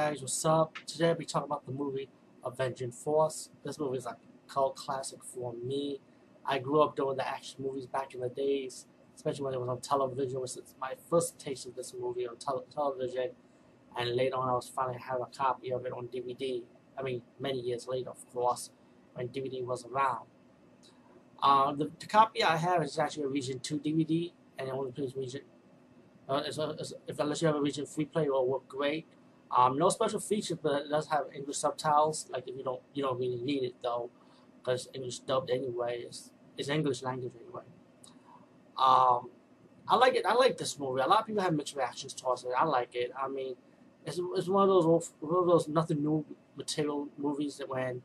guys, what's up? Today I'll be talking about the movie Avenging Force. This movie is a cult classic for me. I grew up doing the action movies back in the days, especially when it was on television. It was my first taste of this movie on tele television, and later on I was finally having a copy of it on DVD. I mean, many years later, of course, when DVD was around. Uh, the, the, copy I have is actually a Region 2 DVD, and it only plays Region. Uh, it's a, it's, if unless you have a Region 3 player, it will work great. Um, no special feature, but it does have English subtitles. Like if you don't, you don't really need it though, because English dubbed anyway. It's, it's English language anyway. Um, I like it. I like this movie. A lot of people have mixed reactions towards it. I like it. I mean, it's, it's one of those one of those nothing new material movies that when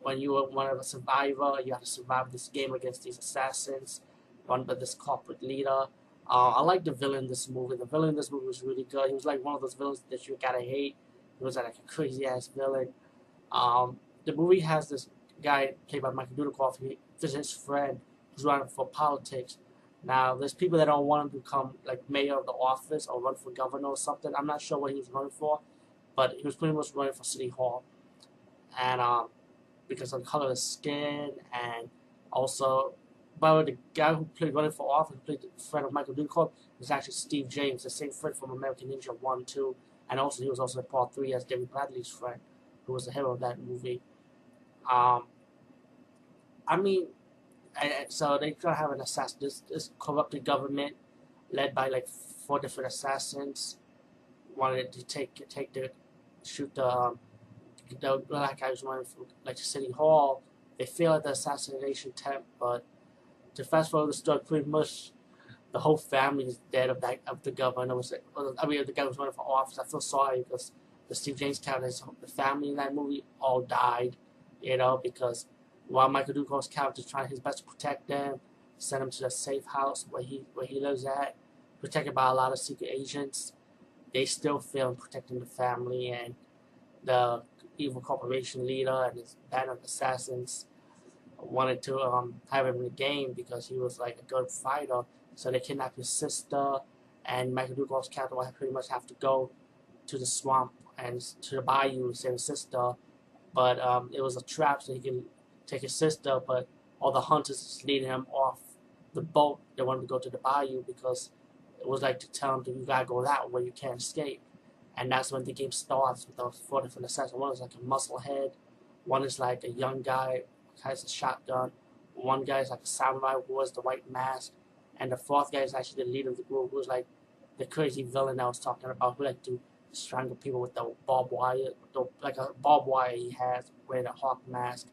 when you were one of a survivor, you had to survive this game against these assassins, run by this corporate leader. Uh, I like the villain in this movie. The villain in this movie was really good. He was like one of those villains that you gotta hate. He was like a crazy ass villain. Um, the movie has this guy played by Michael Dudikoff. He is his friend who's running for politics. Now, there's people that don't want him to become like mayor of the office or run for governor or something. I'm not sure what he was running for, but he was pretty much running for city hall. And um, because of the color of his skin and also by the way, the guy who played running for office, played the friend of Michael Dudikoff, was actually Steve James, the same friend from American Ninja 1, 2, and also he was also in part 3 as David Bradley's friend, who was the hero of that movie. Um, I mean, so they try to have an assassin, this, this corrupted government led by like four different assassins wanted to take take the shoot the um, the black guy was running for like City Hall. They failed at the assassination attempt, but to fast forward the story, pretty much the whole family is dead of that of the governor. Was I mean, the guy was running for office. I feel sorry because the Steve James character, the family in that movie all died. You know, because while Michael Dudikoff's character is trying his best to protect them, send them to a safe house where he where he lives at, protected by a lot of secret agents, they still fail in protecting the family and the evil corporation leader and his band of assassins wanted to um, have him in the game because he was like a good fighter. So they kidnapped his sister, and Michael Dudikoff's character pretty much have to go to the swamp and to the bayou to save his sister. But um, it was a trap so he can take his sister, but all the hunters leading him off the boat. They wanted to go to the bayou because it was like to tell him that you gotta go that way, you can't escape. And that's when the game starts with those four different assassins. One is like a muscle head, one is like a young guy has a shotgun. One guy is like a samurai who wears the white mask. And the fourth guy is actually the leader of the group who's like the crazy villain I was talking about who like to strangle people with the barbed wire, the, like a barbed wire he has wearing a hawk mask.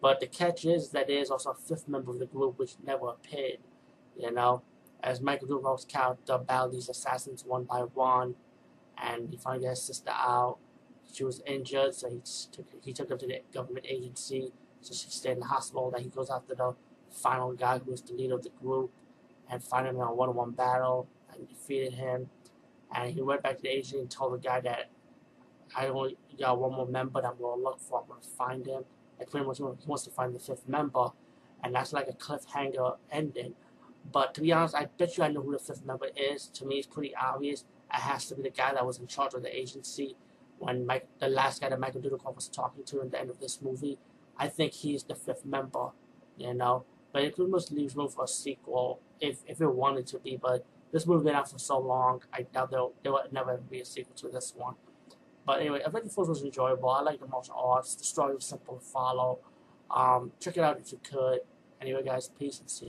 But the catch is that there is also a fifth member of the group which never appeared, you know, as Michael Dudikoff's character battled these assassins one by one, and he finally got his sister out. She was injured, so he took he took her to the government agency so she stayed in the hospital. Then he goes after the final guy who was the leader of the group and finding him in a one-on-one battle and defeated him. And he went back to the agency and told the guy that I only got one more member that I'm going to look for. I'm going to find him. And pretty much he wants to find the fifth member. And that's like a cliffhanger ending. But to be honest, I bet you I know who the fifth member is. To me, it's pretty obvious. It has to be the guy that was in charge of the agency when Mike, the last guy that Michael Dudikoff was talking to in the end of this movie. I think he's the fifth member, you know. But it much leaves room for a sequel if if it wanted to be. But this movie been out for so long, I doubt there there will never be a sequel to this one. But anyway, Avenging Force was enjoyable. I like the martial arts. The story was simple to follow. Um, check it out if you could. Anyway, guys, peace and see.